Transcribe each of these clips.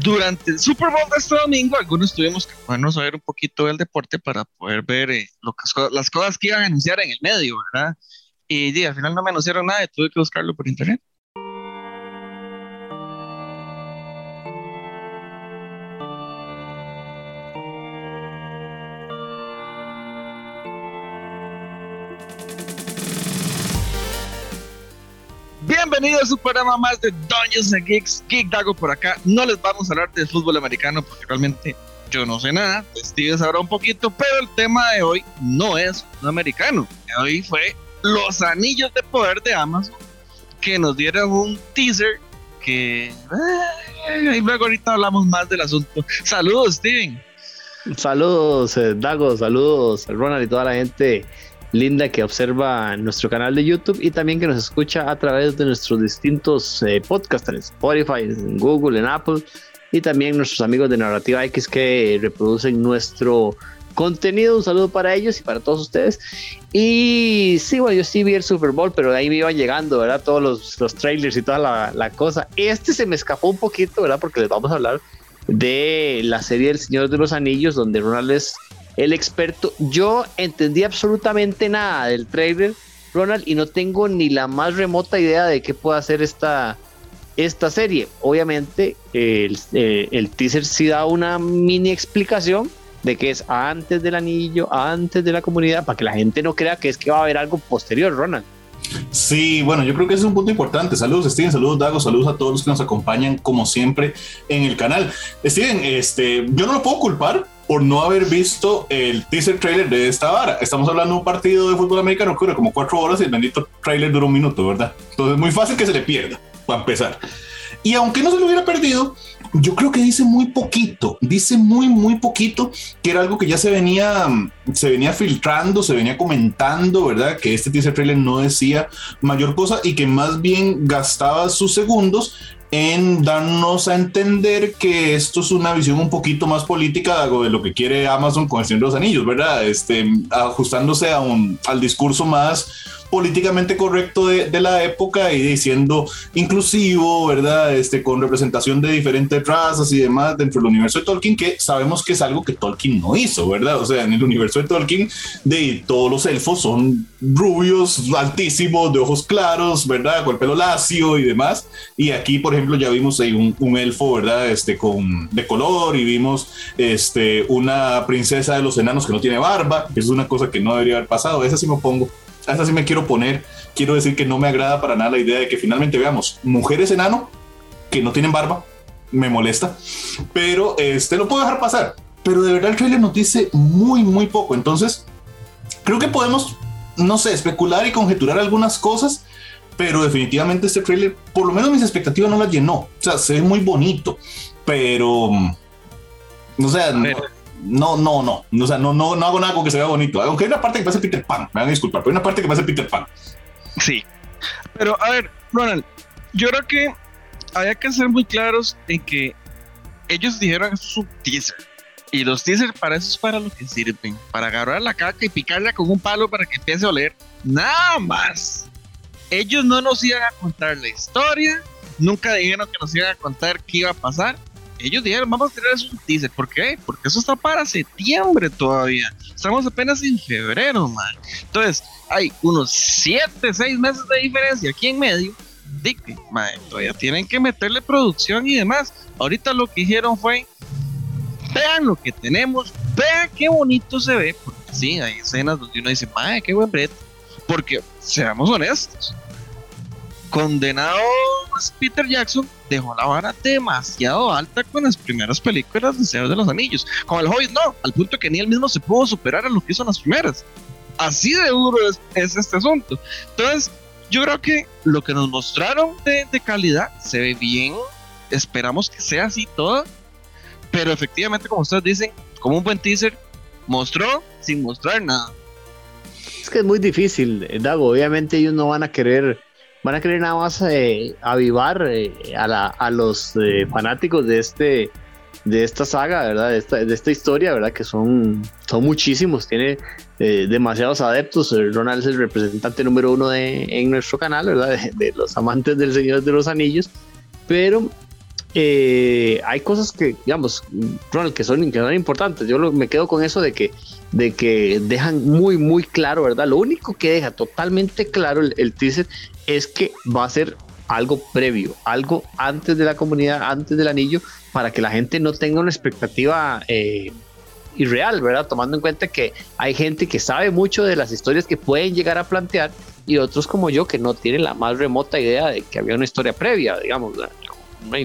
durante el Super Bowl de este domingo, algunos tuvimos que ponernos a ver un poquito del deporte para poder ver eh, lo que, las cosas que iban a anunciar en el medio, ¿verdad? Y, al final no me anunciaron nada y tuve que buscarlo por internet. Bienvenidos a su programa más de Dungeons and Geeks. Geek Dago por acá. No les vamos a hablar de fútbol americano porque realmente yo no sé nada. Steve sabrá un poquito, pero el tema de hoy no es fútbol americano. Hoy fue los anillos de poder de Amazon que nos dieron un teaser que y luego ahorita hablamos más del asunto. Saludos, Steven. Saludos, eh, Dago, saludos, Ronald y toda la gente linda que observa nuestro canal de YouTube y también que nos escucha a través de nuestros distintos eh, podcasts en Spotify, en Google, en Apple y también nuestros amigos de Narrativa X que reproducen nuestro contenido. Un saludo para ellos y para todos ustedes. Y sí, bueno, yo sí vi el Super Bowl, pero ahí me iban llegando, ¿verdad? Todos los, los trailers y toda la, la, cosa. Este se me escapó un poquito, ¿verdad? Porque les vamos a hablar de la serie del Señor de los Anillos, donde Ronald es el experto. Yo entendí absolutamente nada del trailer, Ronald, y no tengo ni la más remota idea de qué puede hacer esta, esta serie. Obviamente, el, eh, el teaser sí da una mini explicación de que es antes del anillo, antes de la comunidad, para que la gente no crea que es que va a haber algo posterior, Ronald. Sí, bueno, yo creo que ese es un punto importante. Saludos, Steven, saludos, Dago, saludos a todos los que nos acompañan, como siempre, en el canal. Steven, este, yo no lo puedo culpar por no haber visto el teaser trailer de esta vara. Estamos hablando de un partido de fútbol americano que dura como cuatro horas y el bendito trailer dura un minuto, ¿verdad? Entonces es muy fácil que se le pierda, para empezar. Y aunque no se lo hubiera perdido, yo creo que dice muy poquito, dice muy, muy poquito, que era algo que ya se venía, se venía filtrando, se venía comentando, ¿verdad? Que este teaser trailer no decía mayor cosa y que más bien gastaba sus segundos en darnos a entender que esto es una visión un poquito más política de lo que quiere Amazon con el Señor de los Anillos, ¿verdad? Este, ajustándose a un, al discurso más políticamente correcto de, la época y diciendo inclusivo, ¿verdad? Este, con representación de diferentes razas y demás dentro del universo de Tolkien, que sabemos que es algo que Tolkien no hizo, ¿verdad? O sea, en el universo de Tolkien, de todos los elfos son rubios, altísimos, de ojos claros, ¿verdad? Con el pelo lacio y demás. Y aquí, por ejemplo, ya vimos ahí un, elfo, ¿verdad? Este, con, de color y vimos este, una princesa de los enanos que no tiene barba, que es una cosa que no debería haber pasado. Esa sí me pongo esa sí me quiero poner. Quiero decir que no me agrada para nada la idea de que finalmente veamos mujeres enano que no tienen barba. Me molesta. Pero este lo puedo dejar pasar. Pero de verdad el trailer nos dice muy, muy poco. Entonces, creo que podemos, no sé, especular y conjeturar algunas cosas. Pero definitivamente este trailer, por lo menos mis expectativas no las llenó. O sea, se ve muy bonito. Pero, no sé, no, no, no. O sea, no, no, no hago nada que se vea bonito. Aunque hay una parte que parece Peter Pan, me van a disculpar, pero hay una parte que parece Peter Pan. Sí. Pero a ver, Ronald, yo creo que había que ser muy claros en que ellos dijeron que es un teaser. Y los teasers para eso es para lo que sirven. Para agarrar la caca y picarla con un palo para que empiece a oler. Nada más. Ellos no nos iban a contar la historia. Nunca dijeron que nos iban a contar qué iba a pasar ellos dijeron, vamos a tener un teaser. ¿Por qué? Porque eso está para septiembre todavía. Estamos apenas en febrero, man. Entonces, hay unos 7, 6 meses de diferencia aquí en medio. De que, todavía tienen que meterle producción y demás. Ahorita lo que hicieron fue, vean lo que tenemos, vean qué bonito se ve. Porque sí, hay escenas donde uno dice, madre, qué buen brete. Porque, seamos honestos, condenado Peter Jackson dejó la vara demasiado alta con las primeras películas de Señor de los Anillos. Con el Hobbit no, al punto que ni él mismo se pudo superar a lo que hizo en las primeras. Así de duro es, este asunto. Entonces, yo creo que lo que nos mostraron de, de calidad se ve bien. Esperamos que sea así todo. Pero efectivamente, como ustedes dicen, como un buen teaser, mostró sin mostrar nada. Es que es muy difícil, Dago. Obviamente ellos no van a querer van a querer nada más eh, avivar eh, a, los eh, fanáticos de este de esta saga, ¿verdad? De esta, de esta historia, ¿verdad? Que son, son muchísimos, tiene demasiados adeptos. Ronald es el representante número uno de, en nuestro canal, ¿verdad? De, los amantes del Señor de los Anillos. Pero eh, hay cosas que, digamos, que son, que son importantes. Yo me quedo con eso de que, de que dejan muy, muy claro, ¿verdad? Lo único que deja totalmente claro el, teaser es que va a ser algo previo, algo antes de la comunidad, antes del anillo, para que la gente no tenga una expectativa eh, irreal, ¿verdad? Tomando en cuenta que hay gente que sabe mucho de las historias que pueden llegar a plantear y otros como yo que no tienen la más remota idea de que había una historia previa, digamos,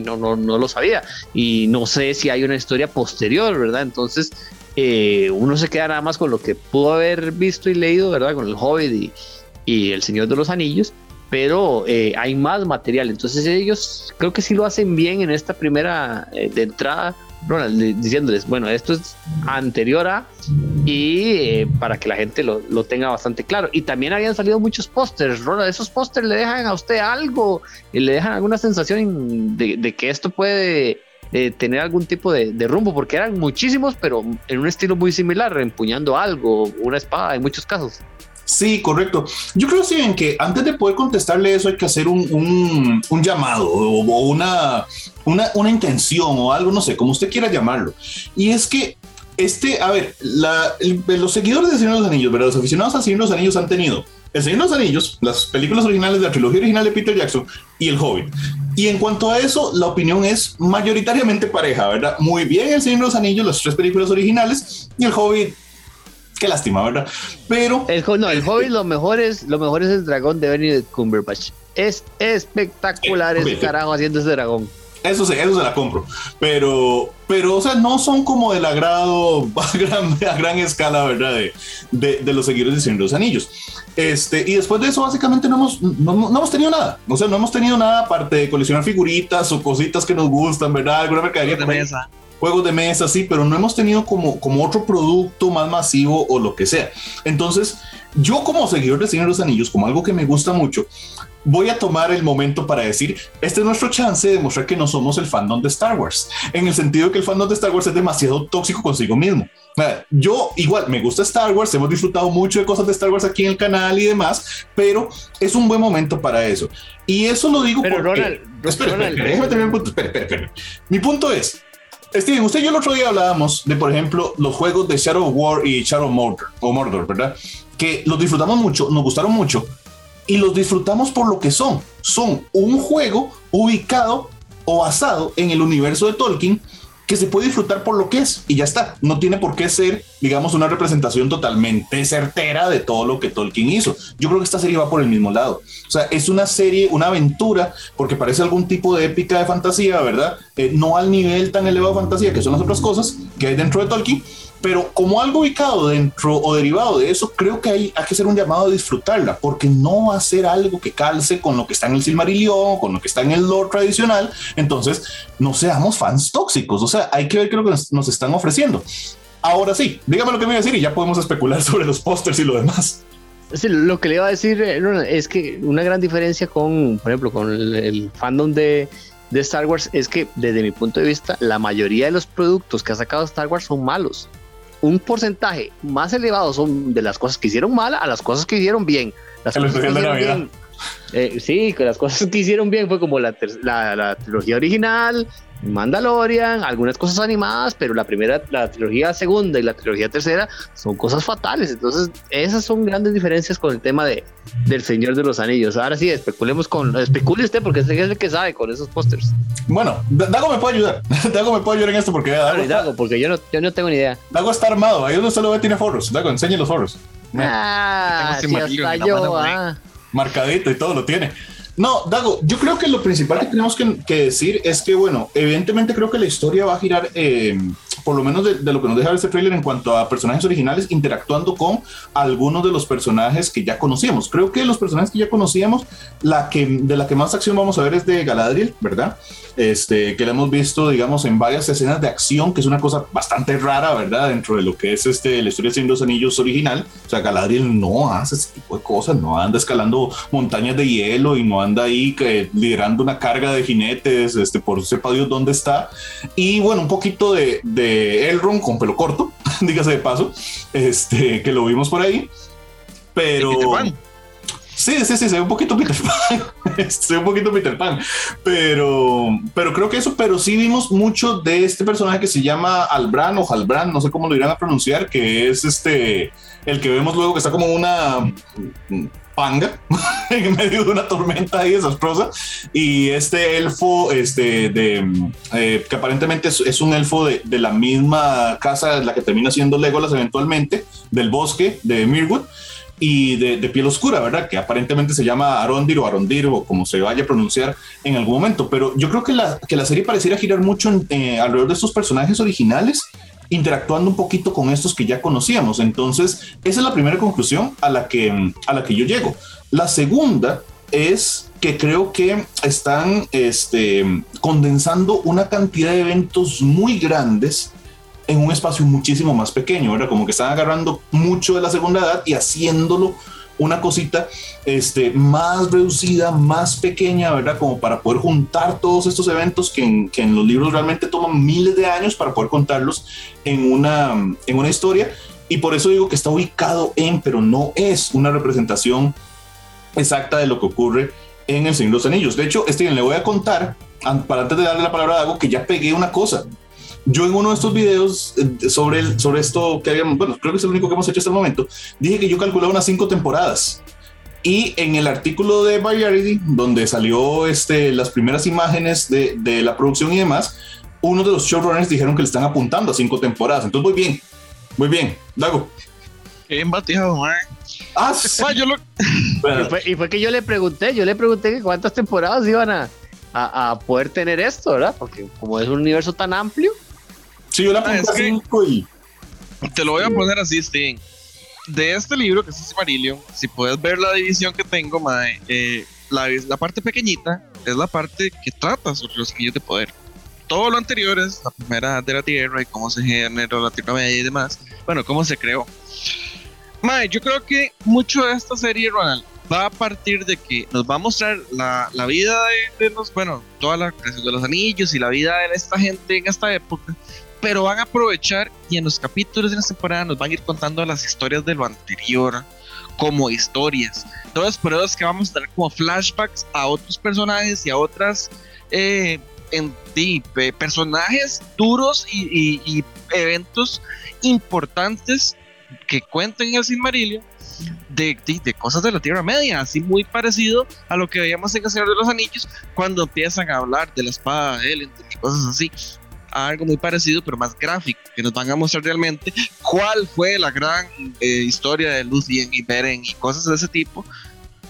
no, no, no lo sabía y no sé si hay una historia posterior, ¿verdad? Entonces eh, uno se queda nada más con lo que pudo haber visto y leído, ¿verdad? Con el Hobbit y, el Señor de los Anillos, pero eh, hay más material, entonces ellos creo que sí lo hacen bien en esta primera eh, de entrada diciéndoles, bueno, esto es anterior a y eh, para que la gente lo, tenga bastante claro. Y también habían salido muchos pósters, Ronald, esos pósters le dejan a usted algo y le dejan alguna sensación de, que esto puede eh, tener algún tipo de, rumbo, porque eran muchísimos, pero en un estilo muy similar, empuñando algo, una espada en muchos casos. Sí, correcto. Yo creo que antes de poder contestarle eso hay que hacer un, un, llamado o, una, una, una, intención o algo, no sé, como usted quiera llamarlo. Y es que este, a ver, la, los seguidores de Señor de los Anillos, ¿verdad? los aficionados a Señor de los Anillos han tenido El Señor de los Anillos, las películas originales de la trilogía original de Peter Jackson y El Hobbit. Y en cuanto a eso, la opinión es mayoritariamente pareja, ¿verdad? Muy bien El Señor de los Anillos, las tres películas originales y El Hobbit qué lástima, ¿verdad? Pero. El, no, el Hobbit lo mejor es, lo mejor es el dragón de Benedict Cumberbatch. Es espectacular ese carajo haciendo ese dragón. Eso sí, eso se la compro. Pero, pero, o sea, no son como del agrado a gran, a gran escala, ¿verdad? De, de, los seguidores de Señor de los Anillos. Este, y después de eso, básicamente no hemos, no, no, hemos tenido nada. O sea, no hemos tenido nada aparte de coleccionar figuritas o cositas que nos gustan, ¿verdad? Alguna mercadería. De mesa juegos de mesa, sí, pero no hemos tenido como, como otro producto más masivo o lo que sea. Entonces, yo como seguidor de Señor de los Anillos, como algo que me gusta mucho, voy a tomar el momento para decir, este es nuestro chance de demostrar que no somos el fandom de Star Wars, en el sentido de que el fandom de Star Wars es demasiado tóxico consigo mismo. Yo igual me gusta Star Wars, hemos disfrutado mucho de cosas de Star Wars aquí en el canal y demás, pero es un buen momento para eso. Y eso lo digo pero Ronald, espera, déjame terminar mi punto. Espera, espera, espera. Mi punto es, Steven, usted y yo el otro día hablábamos de, por ejemplo, los juegos de Shadow of War y Shadow Mordor, o Mordor, ¿verdad? Que los disfrutamos mucho, nos gustaron mucho y los disfrutamos por lo que son. Son un juego ubicado o basado en el universo de Tolkien que se puede disfrutar por lo que es y ya está. No tiene por qué ser, digamos, una representación totalmente certera de todo lo que Tolkien hizo. Yo creo que esta serie va por el mismo lado. O sea, es una serie, una aventura, porque parece algún tipo de épica de fantasía, ¿verdad? Eh, no al nivel tan elevado de fantasía que son las otras cosas que hay dentro de Tolkien, pero como algo ubicado dentro o derivado de eso, creo que hay, hay que hacer un llamado a disfrutarla, porque no va a ser algo que calce con lo que está en el Silmarillion, con lo que está en el lore tradicional. Entonces, no seamos fans tóxicos. O sea, hay que ver qué es lo que nos, están ofreciendo. Ahora sí, dígame lo que me voy a decir y ya podemos especular sobre los pósters y lo demás. Lo que le iba a decir eh, es que una gran diferencia con, por ejemplo, con el, fandom de Star Wars es que desde mi punto de vista la mayoría de los productos que ha sacado Star Wars son malos un porcentaje más elevado son de las cosas que hicieron mal a las cosas que hicieron bien. Las cosas que hicieron bien, eh, sí, que las cosas que hicieron bien fue como la, la, la trilogía original, Mandalorian, algunas cosas animadas, pero la primera, la trilogía segunda y la trilogía tercera son cosas fatales. Entonces, esas son grandes diferencias con el tema de, del Señor de los Anillos. Ahora sí, especulemos con, especule usted porque es el que sabe con esos pósters. Bueno, Dago me puede ayudar. Dago me puede ayudar en esto porque Dago, porque yo no, yo no tengo ni idea. Dago está armado, ahí donde solo ve tiene foros. Dago, enseñe los foros. Ah, sí, hasta yo, ah. Marcadito y todo lo tiene. No, Dago, yo creo que lo principal que tenemos que, decir es que, bueno, evidentemente creo que la historia va a girar, eh, por lo menos de, lo que nos deja este trailer en cuanto a personajes originales, interactuando con algunos de los personajes que ya conocíamos. Creo que los personajes que ya conocíamos, la que, de la que más acción vamos a ver es de Galadriel, ¿verdad? Este, que la hemos visto, digamos, en varias escenas de acción, que es una cosa bastante rara, ¿verdad? Dentro de lo que es este, la historia de los Anillos original. O sea, Galadriel no hace ese tipo de cosas, no anda escalando montañas de hielo y no anda ahí que, liderando una carga de jinetes, este, por sepa Dios dónde está. Y bueno, un poquito de, de Elrond con pelo corto, dígase de paso, este, que lo vimos por ahí. Pero... Sí, sí, sí, se ve un poquito Peter Pan. se ve un poquito Peter Pan. Pero, pero creo que eso, pero sí vimos mucho de este personaje que se llama Albran o Halbran, no sé cómo lo irán a pronunciar, que es este, el que vemos luego que está como una panga en medio de una tormenta ahí desastrosa. Y este elfo, este, de, eh, que aparentemente es, un elfo de, de, la misma casa, la que termina siendo Legolas eventualmente, del bosque de Mirwood y de, piel oscura, ¿verdad? Que aparentemente se llama Arondir o Arondir o como se vaya a pronunciar en algún momento. Pero yo creo que la, que la serie pareciera girar mucho eh, alrededor de estos personajes originales, interactuando un poquito con estos que ya conocíamos. Entonces, esa es la primera conclusión a la que, a la que yo llego. La segunda es que creo que están este, condensando una cantidad de eventos muy grandes en un espacio muchísimo más pequeño, ¿verdad? Como que están agarrando mucho de la segunda edad y haciéndolo una cosita este, más reducida, más pequeña, ¿verdad? Como para poder juntar todos estos eventos que en, que en, los libros realmente toman miles de años para poder contarlos en una, en una historia. Y por eso digo que está ubicado en, pero no es una representación exacta de lo que ocurre en El Señor de los Anillos. De hecho, Steven, le voy a contar, para antes de darle la palabra a algo, que ya pegué una cosa. Yo en uno de estos videos eh, sobre, el, sobre esto que habíamos, bueno, creo que es el único que hemos hecho hasta el momento, dije que yo calculaba unas cinco temporadas. Y en el artículo de Variety, donde salió este, las primeras imágenes de, de la producción y demás, uno de los showrunners dijeron que le están apuntando a cinco temporadas. Entonces, muy bien, muy bien. Dago. Bien bateado, man. Ah, sí. yo lo... y, fue, y, fue, que yo le pregunté, yo le pregunté que cuántas temporadas iban a, a, a poder tener esto, ¿verdad? Porque como es un universo tan amplio, Sí, yo la ah, y... Te lo voy a poner así, Steven. De este libro, que es Silmarillion, si puedes ver la división que tengo, mae, eh, la, la parte pequeñita es la parte que trata sobre los anillos de poder. Todo lo anterior es la primera de la Tierra y cómo se generó la Tierra Media y demás. Bueno, cómo se creó. Mae, yo creo que mucho de esta serie, Ronald, va a partir de que nos va a mostrar la, la vida de, de, los, bueno, toda la creación de los anillos y la vida de esta gente en esta época, pero van a aprovechar y en los capítulos de la temporada nos van a ir contando las historias de lo anterior como historias. Entonces, por eso es que vamos a tener como flashbacks a otros personajes y a otras eh, en, personajes duros y, eventos importantes que cuenten en el Silmarillion de, de, de, cosas de la Tierra Media, así muy parecido a lo que veíamos en El Señor de los Anillos cuando empiezan a hablar de la espada de él y cosas así algo muy parecido, pero más gráfico, que nos van a mostrar realmente cuál fue la gran eh, historia de Lucien y Beren y cosas de ese tipo.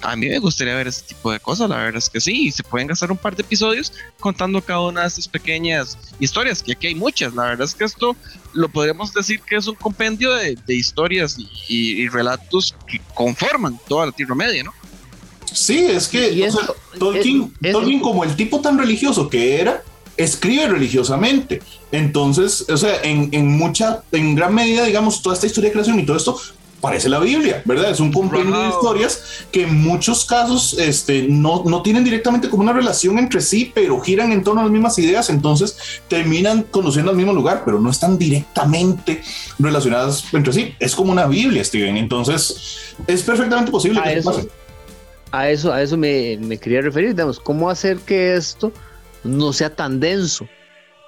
A mí me gustaría ver ese tipo de cosas, la verdad es que sí, y se pueden gastar un par de episodios contando cada una de estas pequeñas historias, que aquí hay muchas, la verdad es que esto lo podríamos decir que es un compendio de, historias y, relatos que conforman toda la Tierra Media, ¿no? Sí, es que Tolkien, Tolkien como el tipo tan religioso que era, escribe religiosamente. Entonces, o sea, en, en, mucha, en gran medida, digamos, toda esta historia de creación y todo esto parece la Biblia, ¿verdad? Es un compendio de historias que en muchos casos este, no, no tienen directamente como una relación entre sí, pero giran en torno a las mismas ideas, entonces terminan conduciendo al mismo lugar, pero no están directamente relacionadas entre sí. Es como una Biblia, Steven. Entonces, es perfectamente posible a eso, A eso, a eso me, me quería referir, digamos, ¿cómo hacer que esto no sea tan denso,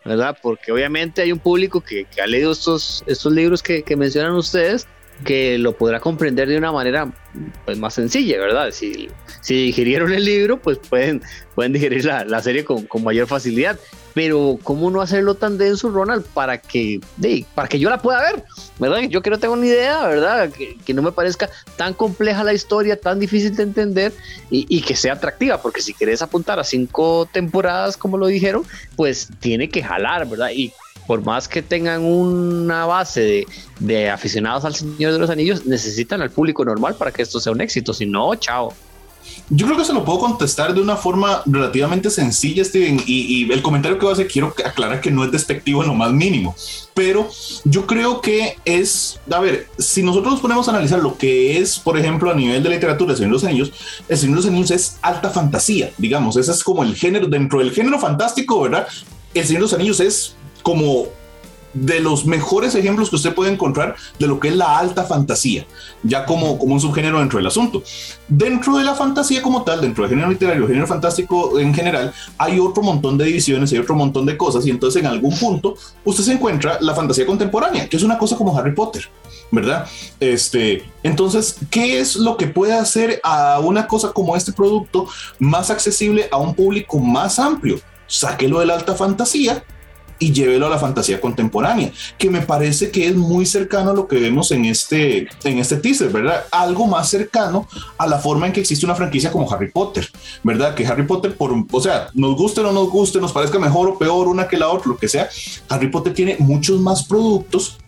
¿verdad? Porque obviamente hay un público que, ha leído estos, estos libros que, mencionan ustedes que lo podrá comprender de una manera pues, más sencilla, ¿verdad? Si, si digirieron el libro, pues pueden, pueden digerir la, la serie con, con, mayor facilidad pero ¿cómo no hacerlo tan denso, Ronald, para que, para que yo la pueda ver? ¿Verdad? Yo que no tengo ni idea, ¿verdad? Que, no me parezca tan compleja la historia, tan difícil de entender y, que sea atractiva, porque si querés apuntar a cinco temporadas, como lo dijeron, pues tiene que jalar, ¿verdad? Y por más que tengan una base de aficionados al Señor de los Anillos, necesitan al público normal para que esto sea un éxito, si no, chao. Yo creo que se lo puedo contestar de una forma relativamente sencilla, Steven, y, el comentario que voy a hacer quiero aclarar que no es despectivo en lo más mínimo, pero yo creo que es, a ver, si nosotros nos ponemos a analizar lo que es, por ejemplo, a nivel de literatura, El Señor de los Anillos, El Señor de los Anillos es alta fantasía, digamos, ese es como el género, dentro del género fantástico, ¿verdad? El Señor de los Anillos es como de los mejores ejemplos que usted puede encontrar de lo que es la alta fantasía, ya como, como un subgénero dentro del asunto. Dentro de la fantasía como tal, dentro del género literario, género fantástico en general, hay otro montón de divisiones, hay otro montón de cosas, y entonces en algún punto usted se encuentra la fantasía contemporánea, que es una cosa como Harry Potter. ¿verdad? Este, entonces, ¿qué es lo que puede hacer a una cosa como este producto más accesible a un público más amplio? Sáquelo de la alta fantasía y llévelo a la fantasía contemporánea, que me parece que es muy cercano a lo que vemos en este, en este teaser, ¿verdad? Algo más cercano a la forma en que existe una franquicia como Harry Potter, ¿verdad? Que Harry Potter, por, o sea, nos guste o no nos guste, nos parezca mejor o peor una que la otra, lo que sea, Harry Potter tiene muchos más productos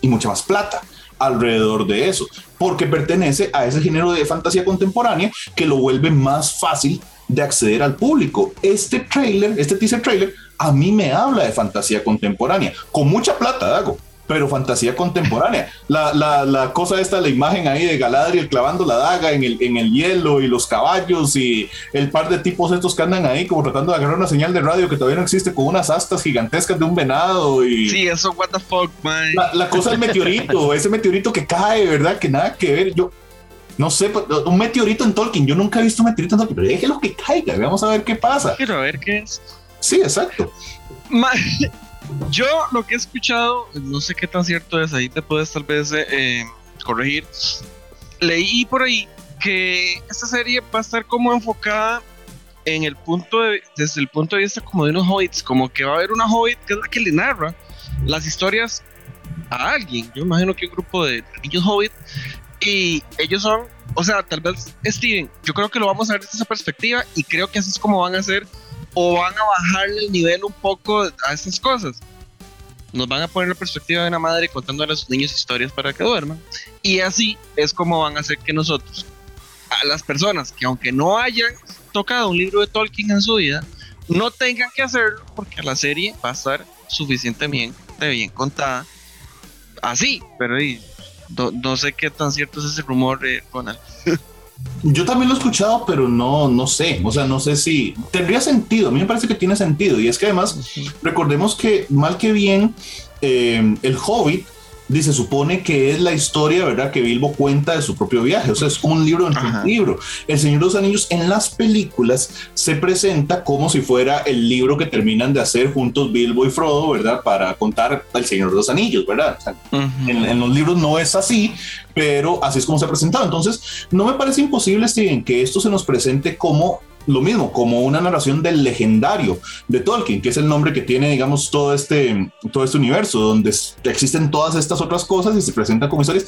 y mucha más plata alrededor de eso, porque pertenece a ese género de fantasía contemporánea que lo vuelve más fácil de acceder al público. Este trailer, este teaser trailer, a mí me habla de fantasía contemporánea, con mucha plata, Dago, pero fantasía contemporánea. La, la, la, cosa esta, la imagen ahí de Galadriel clavando la daga en el, en el hielo y los caballos y el par de tipos estos que andan ahí como tratando de agarrar una señal de radio que todavía no existe con unas astas gigantescas de un venado y... Sí, eso, what the fuck, man. La, cosa del meteorito, ese meteorito que cae, ¿verdad? Que nada que ver. Yo, no sé, pues, un meteorito en Tolkien. Yo nunca he visto un meteorito en Tolkien, pero déjelo que caiga. Vamos a ver qué pasa. Quiero ver qué es. Sí, exacto. Yo lo que he escuchado, no sé qué tan cierto es, ahí te puedes tal vez eh, corregir. Leí por ahí que esta serie va a estar como enfocada en el punto de, desde el punto de vista como de unos hobbits, como que va a haber una hobbit que es la que le narra las historias a alguien. Yo imagino que un grupo de niños hobbit y ellos son, o sea, tal vez Steven, yo creo que lo vamos a ver desde esa perspectiva y creo que así es como van a ser o van a bajarle el nivel un poco a estas cosas. Nos van a poner la perspectiva de una madre contando a los niños historias para que duerman. Y así es como van a hacer que nosotros, a las personas que aunque no hayan tocado un libro de Tolkien en su vida, no tengan que hacerlo porque la serie va a estar suficientemente bien contada. Así, pero no, sé qué tan cierto es ese rumor, eh, Ronald. Yo también lo he escuchado, pero no, no sé. O sea, no sé si tendría sentido. A mí me parece que tiene sentido. Y es que además, recordemos que mal que bien, eh, el Hobbit dice, supone que es la historia, ¿verdad? Que Bilbo cuenta de su propio viaje. O sea, es un libro dentro de un libro. El Señor de los Anillos en las películas se presenta como si fuera el libro que terminan de hacer juntos Bilbo y Frodo, ¿verdad? Para contar El Señor de los Anillos, ¿verdad? en, en, los libros no es así, pero así es como se ha presentado. Entonces, no me parece imposible, Steven, que esto se nos presente como lo mismo, como una narración del legendario de Tolkien, que es el nombre que tiene, digamos, todo este, todo este universo, donde existen todas estas otras cosas y se presentan como historias.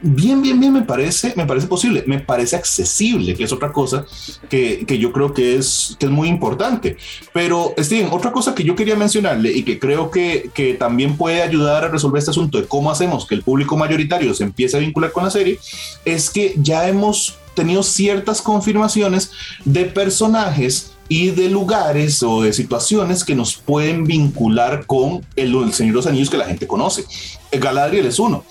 Bien, bien, bien, me parece, me parece posible, me parece accesible, que es otra cosa que, que yo creo que es, que es muy importante. Pero, Steven, otra cosa que yo quería mencionarle y que creo que, que también puede ayudar a resolver este asunto de cómo hacemos que el público mayoritario se empiece a vincular con la serie, es que ya hemos tenido ciertas confirmaciones de personajes y de lugares o de situaciones que nos pueden vincular con el, el Señor de los Anillos que la gente conoce. Galadriel es uno.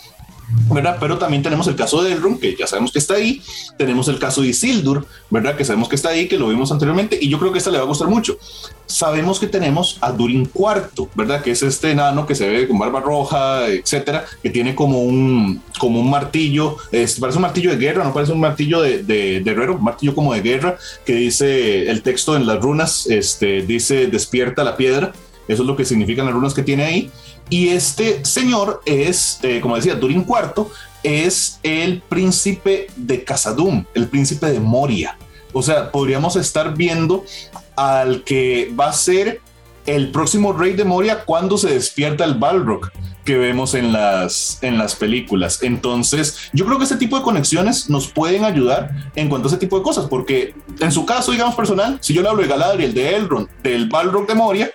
¿Verdad? Pero también tenemos el caso de Elrond, que ya sabemos que está ahí, tenemos el caso de Isildur, ¿verdad? Que sabemos que está ahí, que lo vimos anteriormente, y yo creo que esta le va a gustar mucho. Sabemos que tenemos a Durin IV, ¿verdad? Que es este enano que se ve con barba roja, etcétera, que tiene como un, como un martillo, es, parece un martillo de guerra, no parece un martillo de, de, de herrero, un martillo como de guerra, que dice el texto en las runas, este, dice despierta la piedra, eso es lo que significan las runas que tiene ahí. Y este señor es, eh, como decía, Durin IV, es el príncipe de Casadum, el príncipe de Moria. O sea, podríamos estar viendo al que va a ser el próximo rey de Moria cuando se despierta el Balrog que vemos en las, en las películas. Entonces, yo creo que este tipo de conexiones nos pueden ayudar en cuanto a ese tipo de cosas, porque en su caso, digamos personal, si yo le hablo de Galadriel, de Elrond, del Balrog de Moria,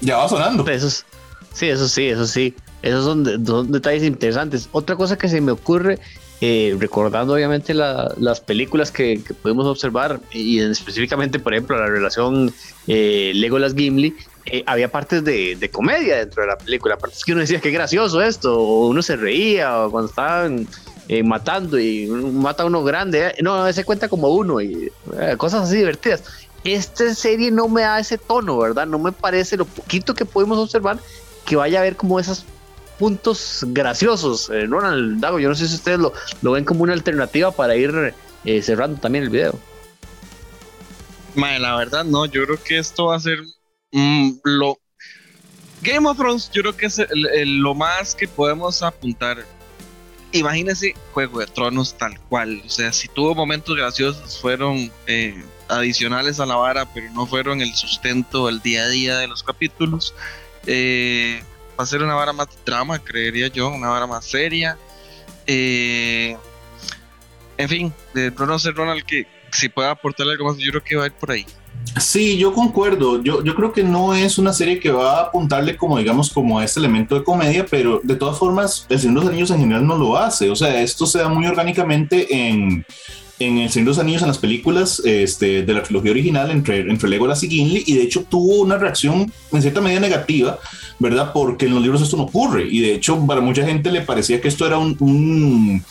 ya va sonando. Eso sí, eso sí, eso sí. Esos son, detalles interesantes. Otra cosa que se me ocurre, eh, recordando obviamente las películas que, que, podemos observar, y específicamente, por ejemplo, la relación eh, Legolas-Gimli, eh, había partes de, de, comedia dentro de la película, partes que uno decía que gracioso esto, o uno se reía, o cuando estaban eh, matando y mata a uno grande, no, se cuenta como uno, y cosas así divertidas esta serie no me da ese tono, ¿verdad? No me parece lo poquito que podemos observar que vaya a haber como esos puntos graciosos. Eh, Ronald Dago, yo no sé si ustedes lo, lo ven como una alternativa para ir eh, cerrando también el video. Mae, la verdad no, yo creo que esto va a ser mm, lo... Game of Thrones, yo creo que es lo más que podemos apuntar. Imagínense Juego de Tronos tal cual, o sea, si tuvo momentos graciosos, fueron eh, adicionales a la vara, pero no fueron el sustento del día a día de los capítulos. Eh, va a ser una vara más drama, creería yo, una vara más seria. Eh, en fin, de no sé, Ronald, que si puede aportarle algo más, yo creo que va a ir por ahí. Sí, yo concuerdo. Yo, yo creo que no es una serie que va a apuntarle como, digamos, como a este elemento de comedia, pero de todas formas, El Señor de los Anillos en general no lo hace. O sea, esto se da muy orgánicamente en, en El Señor de los Anillos, en las películas este, de la trilogía original entre, entre Legolas y Gimli, y de hecho tuvo una reacción en cierta medida negativa, ¿verdad? Porque en los libros esto no ocurre, y de hecho para mucha gente le parecía que esto era un... un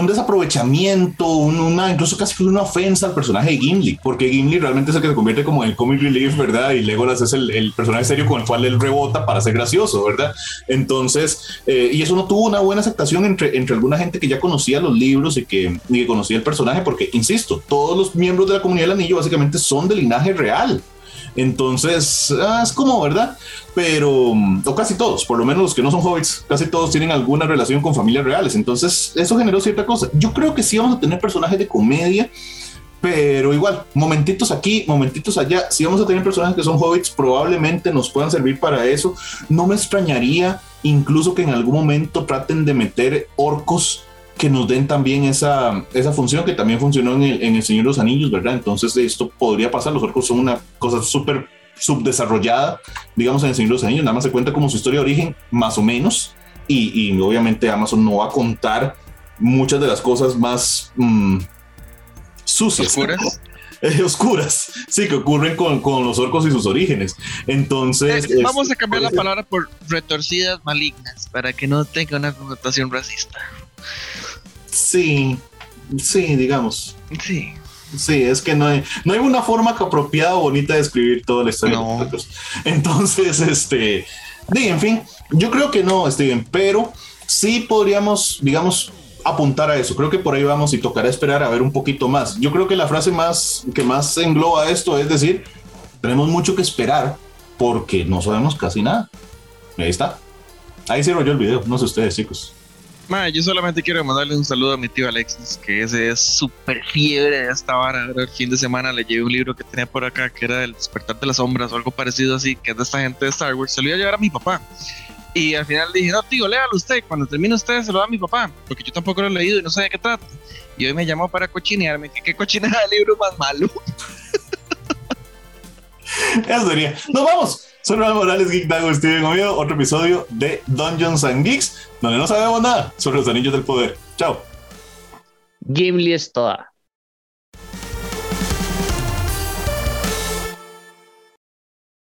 un desaprovechamiento, un- una, incluso casi una ofensa al personaje de Gimli, porque Gimli realmente es el que se convierte como en el comic relief, ¿verdad? Y Legolas es el, el personaje serio con el cual él rebota para ser gracioso, ¿verdad? Entonces, eh, y eso no tuvo una buena aceptación entre, entre alguna gente que ya conocía los libros y que, y que conocía el personaje, porque, insisto, todos los miembros de la comunidad del anillo básicamente son de linaje real. Entonces, ah, es como, ¿verdad? Pero, mm, o casi todos, por lo menos los que no son hobbits, casi todos tienen alguna relación con familias reales. Entonces, eso generó cierta cosa. Yo creo que sí vamos a tener personajes de comedia, pero igual, momentitos aquí, momentitos allá. Si vamos a tener personajes que son hobbits, probablemente nos puedan servir para eso. No me extrañaría incluso que en algún momento traten de meter orcos que nos den también esa, esa función que también funcionó en el, en el Señor de los Anillos, ¿verdad? Entonces esto podría pasar, los orcos son una cosa súper subdesarrollada, digamos, en el Señor de los Anillos, nada más se cuenta como su historia de origen, más o menos, y, y obviamente Amazon no va a contar muchas de las cosas más mm, sucias. Oscuras. Eh, oscuras, sí, que ocurren con, con los orcos y sus orígenes. Entonces, Eh, vamos a cambiar la palabra por retorcidas malignas para que no tenga una connotación racista. Sí, sí, digamos. Sí. Sí, es que no hay, no hay una forma apropiada o bonita de escribir toda la historia. No. de los orcos. Entonces, este, sí, en fin, yo creo que no, Steven, pero sí podríamos, digamos, apuntar a eso. Creo que por ahí vamos y tocará esperar a ver un poquito más. Yo creo que la frase más que más engloba esto es decir, tenemos mucho que esperar porque no sabemos casi nada. Y ahí está. Ahí cierro yo el video, no sé ustedes, chicos. Ma, yo solamente quiero mandarle un saludo a mi tío Alexis, que ese es súper fiebre de esta vara. El fin de semana le llevé un libro que tenía por acá, que era El despertar de las sombras o algo parecido así, que es de esta gente de Star Wars. Se lo iba a llevar a mi papá. Y al final dije, no, tío, léalo usted. Cuando termine usted, se lo da a mi papá, porque yo tampoco lo he leído y no sé de qué trata. Y hoy me llamó para cochinearme, que qué cochinera de libro más malo. Eso sería. Nos vamos. Soy Ronald Morales, Geek Dago, Steven Oviedo, otro episodio de Dungeons and Geeks, donde no sabemos nada sobre los anillos del poder. Chao. Gimli es toda.